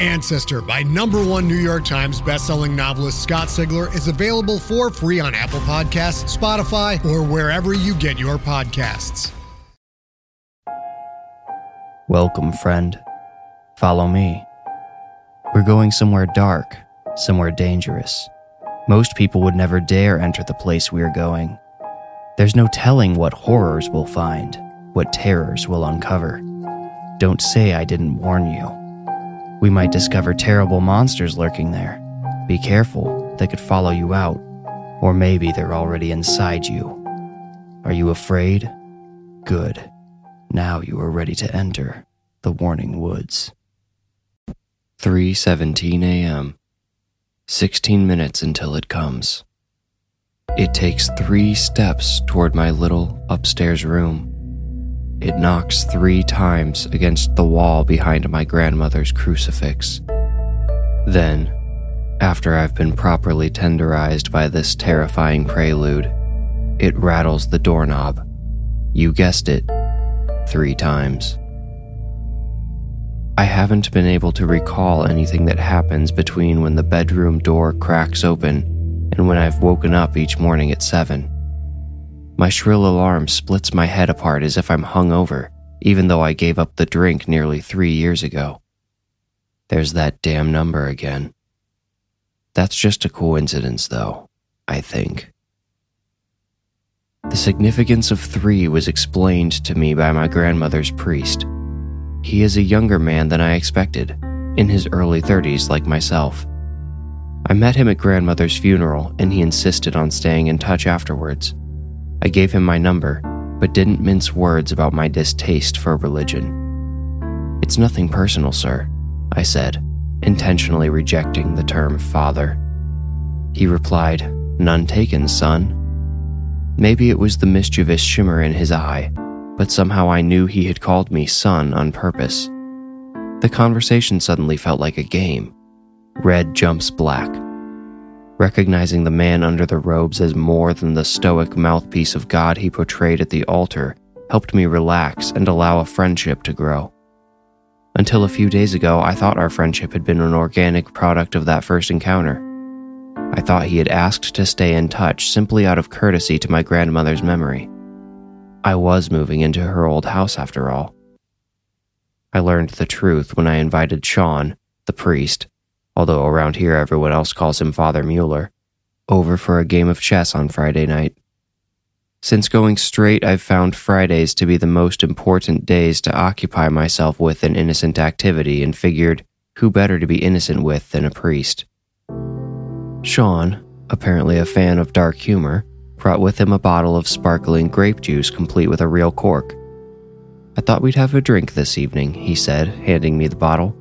Ancestor by number one New York Times bestselling novelist Scott Sigler is available for free on Apple Podcasts, Spotify, or wherever you get your podcasts. Welcome, friend. Follow me. We're going somewhere dark, somewhere dangerous. Most people would never dare enter the place we're going. There's no telling what horrors we'll find, what terrors we'll uncover. Don't say I didn't warn you. We might discover terrible monsters lurking there. Be careful, they could follow you out. Or maybe they're already inside you. Are you afraid? Good. Now you are ready to enter the warning woods. 3:17 a.m. 16 minutes until it comes. It takes 3 steps toward my little upstairs room. It knocks three times against the wall behind my grandmother's crucifix. Then, after I've been properly tenderized by this terrifying prelude, it rattles the doorknob. You guessed it, three times. I haven't been able to recall anything that happens between when the bedroom door cracks open and when I've woken up each morning at 7. My shrill alarm splits my head apart as if I'm hungover, even though I gave up the drink nearly three years ago. There's that damn number again. That's just a coincidence, though, I think. The significance of three was explained to me by my grandmother's priest. He is a younger man than I expected, in his early 30s like myself. I met him at grandmother's funeral and he insisted on staying in touch afterwards. I gave him my number, but didn't mince words about my distaste for religion. It's nothing personal, sir, I said, intentionally rejecting the term father. He replied, None taken, son. Maybe it was the mischievous shimmer in his eye, but somehow I knew he had called me son on purpose. The conversation suddenly felt like a game. Red jumps black, recognizing the man under the robes as more than the stoic mouthpiece of God he portrayed at the altar helped me relax and allow a friendship to grow. Until a few days ago, I thought our friendship had been an organic product of that first encounter. I thought he had asked to stay in touch simply out of courtesy to my grandmother's memory. I was moving into her old house after all. I learned the truth when I invited Sean, the priest, although around here everyone else calls him Father Mueller, over for a game of chess on Friday night. Since going straight, I've found Fridays to be the most important days to occupy myself with an innocent activity and figured who better to be innocent with than a priest. Sean, apparently a fan of dark humor, brought with him a bottle of sparkling grape juice complete with a real cork. I thought we'd have a drink this evening, he said, handing me the bottle.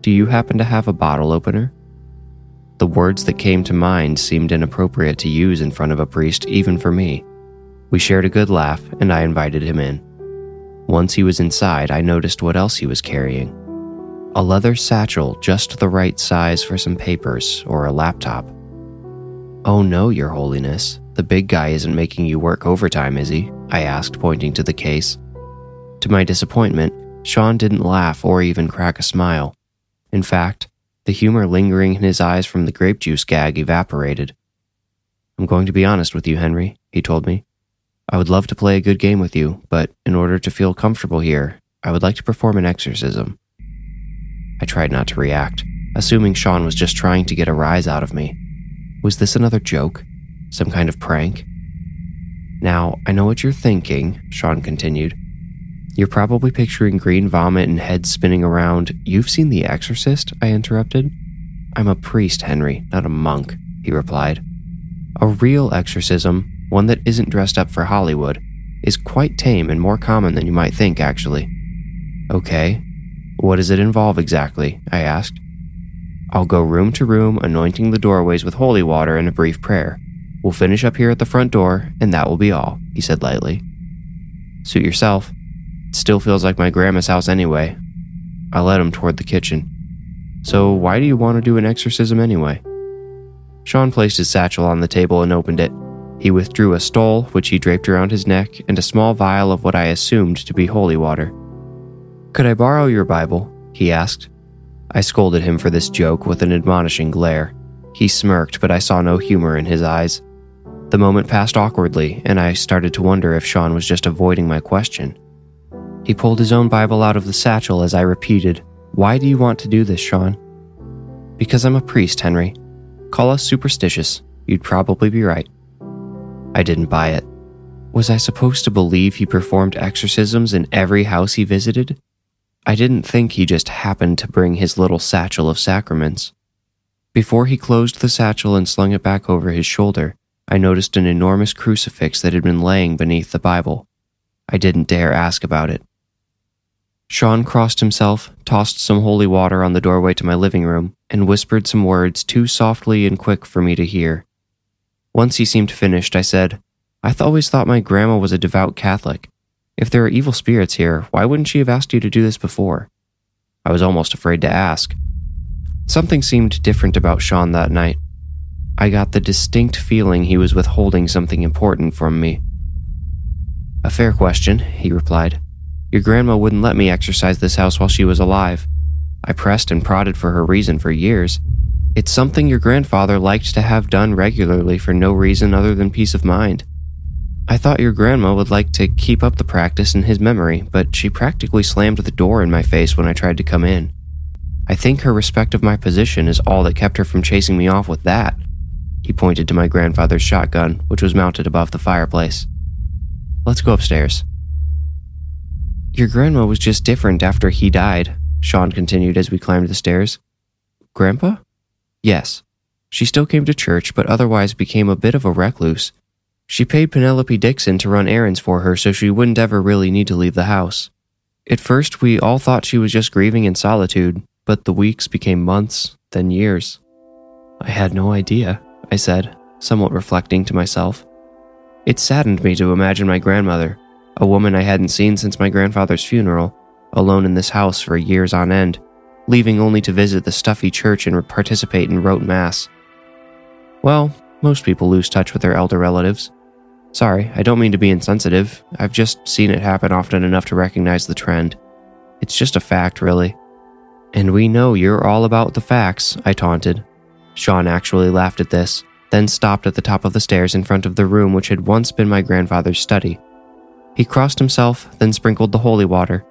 Do you happen to have a bottle opener? The words that came to mind seemed inappropriate to use in front of a priest, even for me. We shared a good laugh, and I invited him in. Once he was inside, I noticed what else he was carrying a leather satchel just the right size for some papers or a laptop. Oh no, Your Holiness, the big guy isn't making you work overtime, is he? I asked, pointing to the case. To my disappointment, Sean didn't laugh or even crack a smile. In fact, the humor lingering in his eyes from the grape juice gag evaporated. I'm going to be honest with you, Henry, he told me. I would love to play a good game with you, but in order to feel comfortable here, I would like to perform an exorcism. I tried not to react, assuming Sean was just trying to get a rise out of me. Was this another joke? Some kind of prank? Now, I know what you're thinking, Sean continued. You're probably picturing green vomit and heads spinning around. You've seen The Exorcist? I interrupted. I'm a priest, Henry, not a monk, he replied. A real exorcism, one that isn't dressed up for Hollywood, is quite tame and more common than you might think, actually. Okay. What does it involve exactly? I asked. I'll go room to room, anointing the doorways with holy water and a brief prayer. We'll finish up here at the front door, and that will be all, he said lightly. Suit yourself. Still feels like my grandma's house anyway. I led him toward the kitchen. So, why do you want to do an exorcism anyway? Sean placed his satchel on the table and opened it. He withdrew a stole, which he draped around his neck, and a small vial of what I assumed to be holy water. Could I borrow your Bible? he asked. I scolded him for this joke with an admonishing glare. He smirked, but I saw no humor in his eyes. The moment passed awkwardly, and I started to wonder if Sean was just avoiding my question. He pulled his own Bible out of the satchel as I repeated, Why do you want to do this, Sean? Because I'm a priest, Henry. Call us superstitious. You'd probably be right. I didn't buy it. Was I supposed to believe he performed exorcisms in every house he visited? I didn't think he just happened to bring his little satchel of sacraments. Before he closed the satchel and slung it back over his shoulder, I noticed an enormous crucifix that had been laying beneath the Bible. I didn't dare ask about it. Sean crossed himself, tossed some holy water on the doorway to my living room, and whispered some words too softly and quick for me to hear. Once he seemed finished, I said, I always thought my grandma was a devout Catholic. If there are evil spirits here, why wouldn't she have asked you to do this before? I was almost afraid to ask. Something seemed different about Sean that night. I got the distinct feeling he was withholding something important from me. A fair question, he replied. Your grandma wouldn't let me exorcise this house while she was alive. I pressed and prodded for her reason for years. It's something your grandfather liked to have done regularly for no reason other than peace of mind. I thought your grandma would like to keep up the practice in his memory, but she practically slammed the door in my face when I tried to come in. I think her respect of my position is all that kept her from chasing me off with that. He pointed to my grandfather's shotgun, which was mounted above the fireplace. Let's go upstairs. Your grandma was just different after he died, Sean continued as we climbed the stairs. Grandpa? Yes. She still came to church, but otherwise became a bit of a recluse. She paid Penelope Dixon to run errands for her so she wouldn't ever really need to leave the house. At first, we all thought she was just grieving in solitude, but the weeks became months, then years. I had no idea, I said, somewhat reflecting to myself. It saddened me to imagine my grandmother, a woman I hadn't seen since my grandfather's funeral, alone in this house for years on end, leaving only to visit the stuffy church and participate in rote mass. Well, most people lose touch with their elder relatives. Sorry, I don't mean to be insensitive. I've just seen it happen often enough to recognize the trend. It's just a fact, really. And we know you're all about the facts, I taunted. Sean actually laughed at this, then stopped at the top of the stairs in front of the room which had once been my grandfather's study. He crossed himself, then sprinkled the holy water.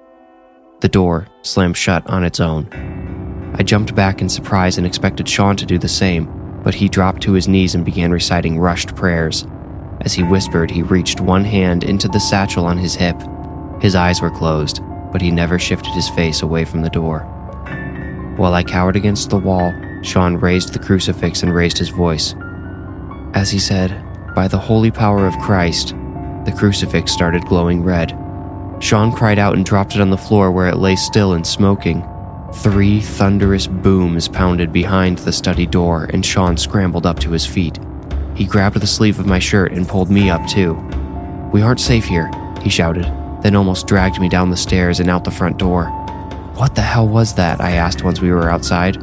The door slammed shut on its own. I jumped back in surprise and expected Sean to do the same, but he dropped to his knees and began reciting rushed prayers. As he whispered, he reached one hand into the satchel on his hip. His eyes were closed, but he never shifted his face away from the door. While I cowered against the wall, Sean raised the crucifix and raised his voice. As he said, By the holy power of Christ, the crucifix started glowing red. Sean cried out and dropped it on the floor where it lay still and smoking. Three thunderous booms pounded behind the study door, and Sean scrambled up to his feet. He grabbed the sleeve of my shirt and pulled me up too. We aren't safe here, he shouted, then almost dragged me down the stairs and out the front door. What the hell was that? I asked once we were outside.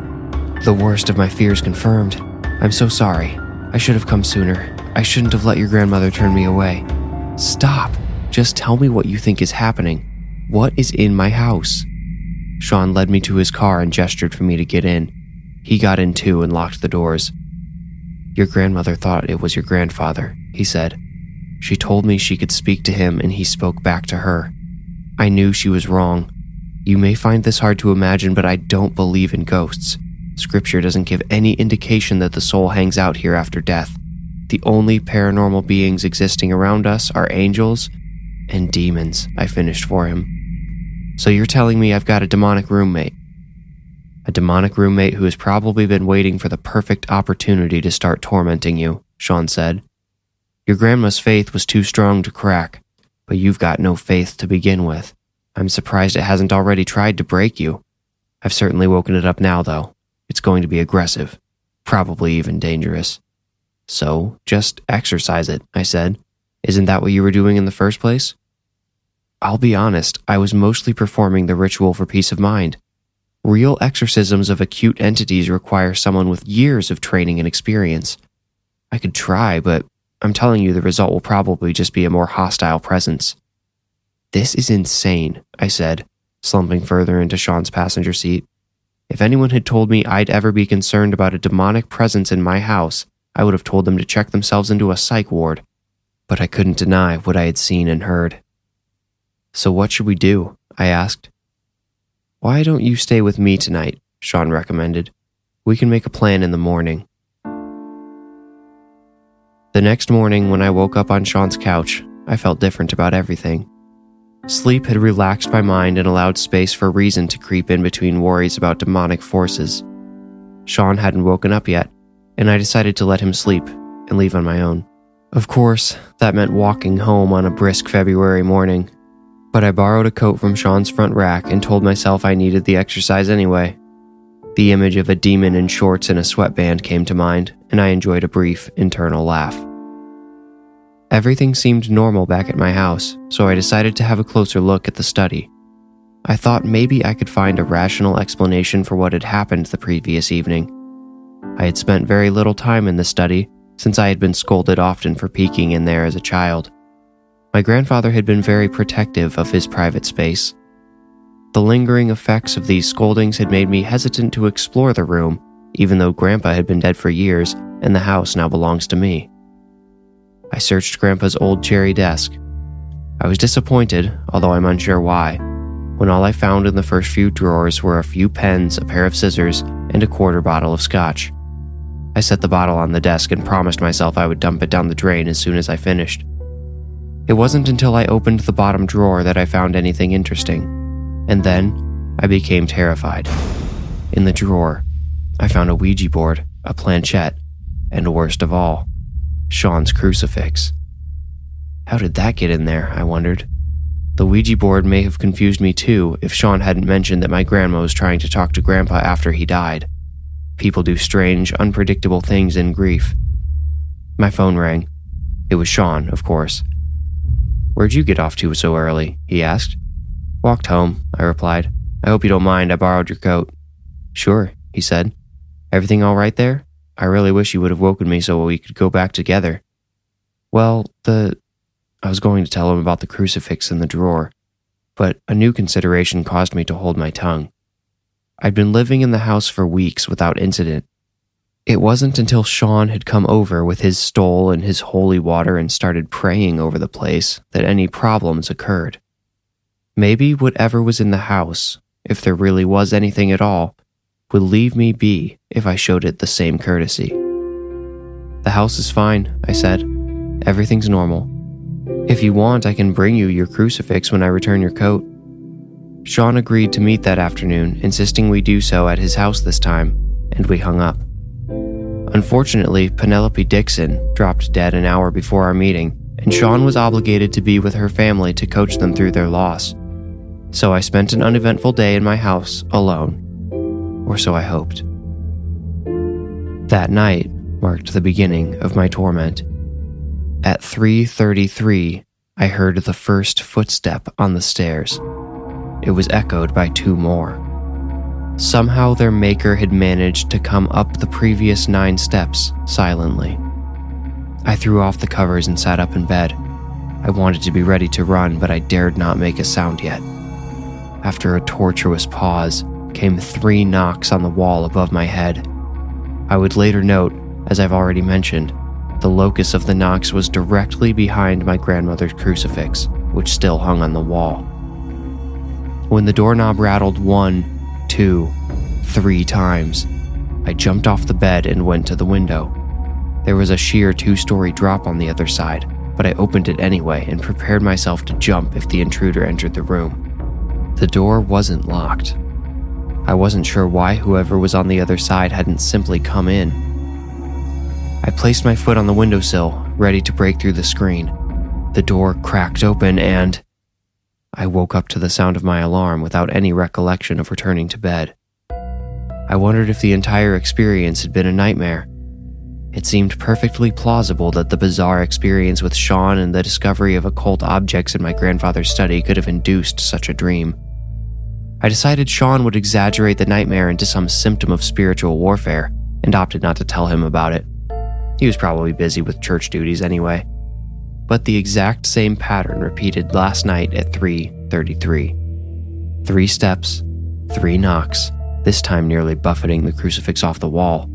The worst of my fears confirmed. I'm so sorry. I should have come sooner. I shouldn't have let your grandmother turn me away. Stop. Just tell me what you think is happening. What is in my house? Sean led me to his car and gestured for me to get in. He got in too and locked the doors. Your grandmother thought it was your grandfather, he said. She told me she could speak to him and he spoke back to her. I knew she was wrong. You may find this hard to imagine, but I don't believe in ghosts. Scripture doesn't give any indication that the soul hangs out here after death. The only paranormal beings existing around us are angels and demons, I finished for him. So you're telling me I've got a demonic roommate? A demonic roommate who has probably been waiting for the perfect opportunity to start tormenting you, Sean said. Your grandma's faith was too strong to crack, but you've got no faith to begin with. I'm surprised it hasn't already tried to break you. I've certainly woken it up now, though. It's going to be aggressive, probably even dangerous. So, just exorcise it, I said. Isn't that what you were doing in the first place? I'll be honest, I was mostly performing the ritual for peace of mind. Real exorcisms of acute entities require someone with years of training and experience. I could try, but I'm telling you the result will probably just be a more hostile presence. This is insane, I said, slumping further into Sean's passenger seat. If anyone had told me I'd ever be concerned about a demonic presence in my house, I would have told them to check themselves into a psych ward. But I couldn't deny what I had seen and heard. So, what should we do? I asked. Why don't you stay with me tonight? Sean recommended. We can make a plan in the morning. The next morning, when I woke up on Sean's couch, I felt different about everything. Sleep had relaxed my mind and allowed space for reason to creep in between worries about demonic forces. Sean hadn't woken up yet, and I decided to let him sleep and leave on my own. Of course, that meant walking home on a brisk February morning, but I borrowed a coat from Sean's front rack and told myself I needed the exercise anyway. The image of a demon in shorts and a sweatband came to mind, and I enjoyed a brief internal laugh. Everything seemed normal back at my house, so I decided to have a closer look at the study. I thought maybe I could find a rational explanation for what had happened the previous evening. I had spent very little time in the study since I had been scolded often for peeking in there as a child. My grandfather had been very protective of his private space. The lingering effects of these scoldings had made me hesitant to explore the room, even though Grandpa had been dead for years and the house now belongs to me. I searched Grandpa's old cherry desk. I was disappointed, although I'm unsure why, when all I found in the first few drawers were a few pens, a pair of scissors, and a quarter bottle of scotch. I set the bottle on the desk and promised myself I would dump it down the drain as soon as I finished. It wasn't until I opened the bottom drawer that I found anything interesting, and then I became terrified. In the drawer, I found a Ouija board, a planchette, and worst of all, Sean's crucifix. How did that get in there? I wondered. The Ouija board may have confused me too if Sean hadn't mentioned that my grandma was trying to talk to Grandpa after he died. People do strange, unpredictable things in grief. My phone rang. It was Sean, of course. Where'd you get off to so early? he asked. Walked home, I replied. I hope you don't mind, I borrowed your coat. Sure, he said. Everything all right there? I really wish you would have woken me so we could go back together. Well, the. I was going to tell him about the crucifix in the drawer, but a new consideration caused me to hold my tongue. I'd been living in the house for weeks without incident. It wasn't until Sean had come over with his stole and his holy water and started praying over the place that any problems occurred. Maybe whatever was in the house, if there really was anything at all, would leave me be if I showed it the same courtesy. The house is fine, I said. Everything's normal. If you want, I can bring you your crucifix when I return your coat. Sean agreed to meet that afternoon, insisting we do so at his house this time, and we hung up. Unfortunately, Penelope Dixon dropped dead an hour before our meeting, and Sean was obligated to be with her family to coach them through their loss. So I spent an uneventful day in my house alone or so I hoped. That night marked the beginning of my torment. At 3:33, I heard the first footstep on the stairs. It was echoed by two more. Somehow their maker had managed to come up the previous 9 steps silently. I threw off the covers and sat up in bed. I wanted to be ready to run, but I dared not make a sound yet. After a tortuous pause, came three knocks on the wall above my head. I would later note, as I've already mentioned, the locus of the knocks was directly behind my grandmother's crucifix, which still hung on the wall. When the doorknob rattled one, two, three times, I jumped off the bed and went to the window. There was a sheer two story drop on the other side, but I opened it anyway and prepared myself to jump if the intruder entered the room. The door wasn't locked, I wasn't sure why whoever was on the other side hadn't simply come in. I placed my foot on the windowsill, ready to break through the screen. The door cracked open and. I woke up to the sound of my alarm without any recollection of returning to bed. I wondered if the entire experience had been a nightmare. It seemed perfectly plausible that the bizarre experience with Sean and the discovery of occult objects in my grandfather's study could have induced such a dream. I decided Sean would exaggerate the nightmare into some symptom of spiritual warfare and opted not to tell him about it. He was probably busy with church duties anyway. But the exact same pattern repeated last night at 3:33. 3 steps, 3 knocks, this time nearly buffeting the crucifix off the wall,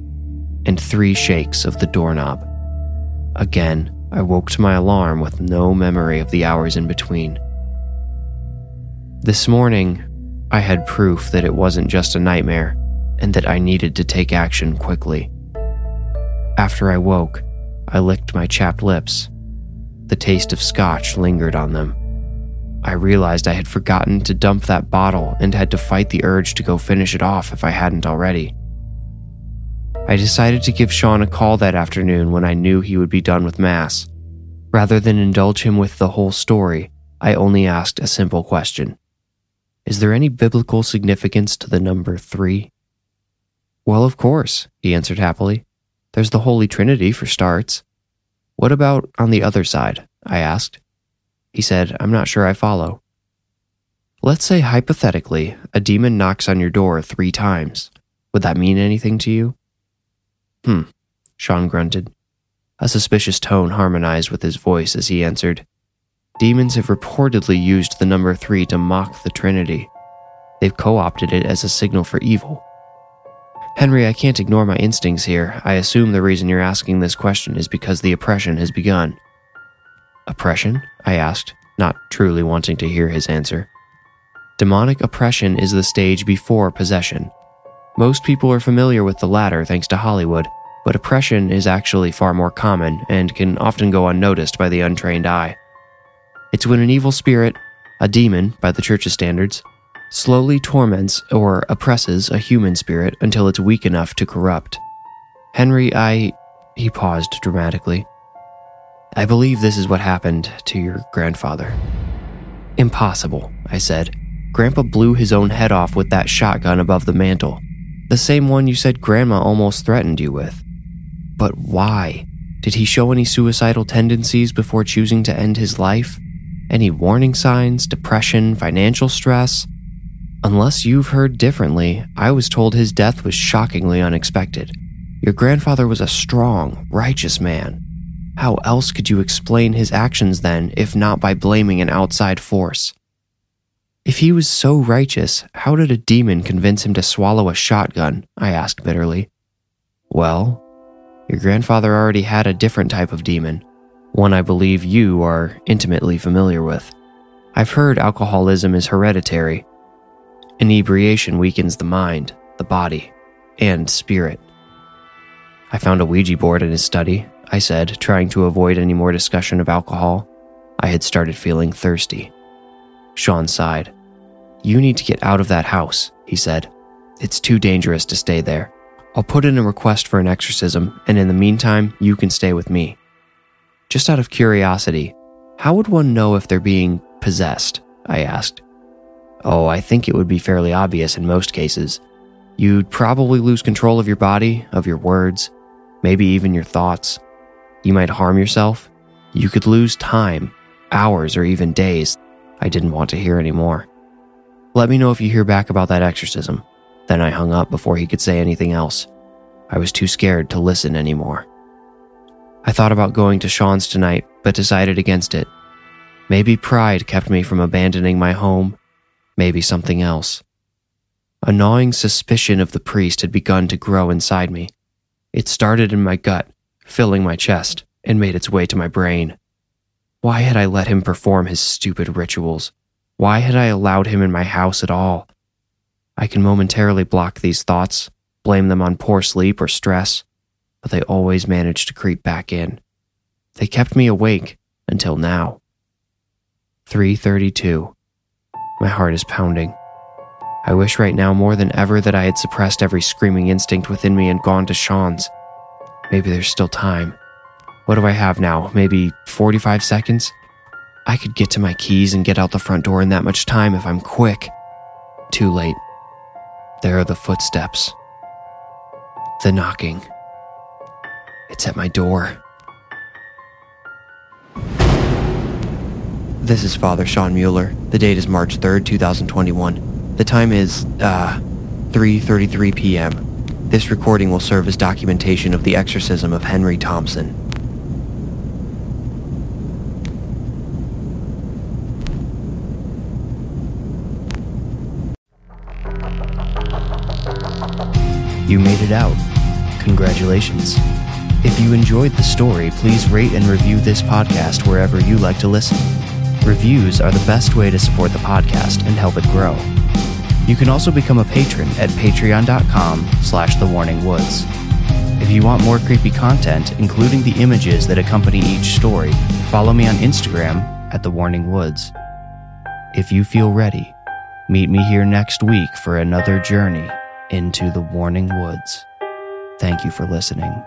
and 3 shakes of the doorknob. Again, I woke to my alarm with no memory of the hours in between. This morning, I had proof that it wasn't just a nightmare and that I needed to take action quickly. After I woke, I licked my chapped lips. The taste of scotch lingered on them. I realized I had forgotten to dump that bottle and had to fight the urge to go finish it off if I hadn't already. I decided to give Sean a call that afternoon when I knew he would be done with Mass. Rather than indulge him with the whole story, I only asked a simple question is there any biblical significance to the number three? Well, of course, he answered happily. There's the Holy Trinity for starts. What about on the other side? I asked. He said, I'm not sure I follow. Let's say hypothetically, a demon knocks on your door three times. Would that mean anything to you? Hmm, Sean grunted. A suspicious tone harmonized with his voice as he answered, Demons have reportedly used the number three to mock the Trinity. They've co opted it as a signal for evil. Henry, I can't ignore my instincts here. I assume the reason you're asking this question is because the oppression has begun. Oppression? I asked, not truly wanting to hear his answer. Demonic oppression is the stage before possession. Most people are familiar with the latter thanks to Hollywood, but oppression is actually far more common and can often go unnoticed by the untrained eye. It's when an evil spirit, a demon by the church's standards, slowly torments or oppresses a human spirit until it's weak enough to corrupt. Henry, I. He paused dramatically. I believe this is what happened to your grandfather. Impossible, I said. Grandpa blew his own head off with that shotgun above the mantel, the same one you said Grandma almost threatened you with. But why? Did he show any suicidal tendencies before choosing to end his life? Any warning signs, depression, financial stress? Unless you've heard differently, I was told his death was shockingly unexpected. Your grandfather was a strong, righteous man. How else could you explain his actions then, if not by blaming an outside force? If he was so righteous, how did a demon convince him to swallow a shotgun? I asked bitterly. Well, your grandfather already had a different type of demon, one I believe you are intimately familiar with. I've heard alcoholism is hereditary. Inebriation weakens the mind, the body, and spirit. I found a Ouija board in his study, I said, trying to avoid any more discussion of alcohol. I had started feeling thirsty. Sean sighed. You need to get out of that house, he said. It's too dangerous to stay there. I'll put in a request for an exorcism, and in the meantime, you can stay with me. Just out of curiosity, how would one know if they're being possessed? I asked. Oh, I think it would be fairly obvious in most cases. You'd probably lose control of your body, of your words, maybe even your thoughts. You might harm yourself. You could lose time, hours, or even days. I didn't want to hear anymore. Let me know if you hear back about that exorcism. Then I hung up before he could say anything else. I was too scared to listen anymore. I thought about going to Sean's tonight, but decided against it. Maybe pride kept me from abandoning my home, maybe something else. A gnawing suspicion of the priest had begun to grow inside me. It started in my gut, filling my chest, and made its way to my brain. Why had I let him perform his stupid rituals? Why had I allowed him in my house at all? I can momentarily block these thoughts, blame them on poor sleep or stress, but they always managed to creep back in. They kept me awake until now. 3:32. My heart is pounding. I wish right now more than ever that I had suppressed every screaming instinct within me and gone to Sean's. Maybe there's still time. What do I have now? Maybe 45 seconds? I could get to my keys and get out the front door in that much time if I'm quick. Too late. There are the footsteps. The knocking. It's at my door. This is Father Sean Mueller. The date is March 3rd, 2021. The time is, uh, 3.33 p.m. This recording will serve as documentation of the exorcism of Henry Thompson. You made it out. Congratulations. If you enjoyed the story, please rate and review this podcast wherever you like to listen. Reviews are the best way to support the podcast and help it grow. You can also become a patron at patreon.com slash thewarningwoods. If you want more creepy content, including the images that accompany each story, follow me on Instagram at The Warning Woods. If you feel ready, meet me here next week for another journey into the Warning Woods. Thank you for listening.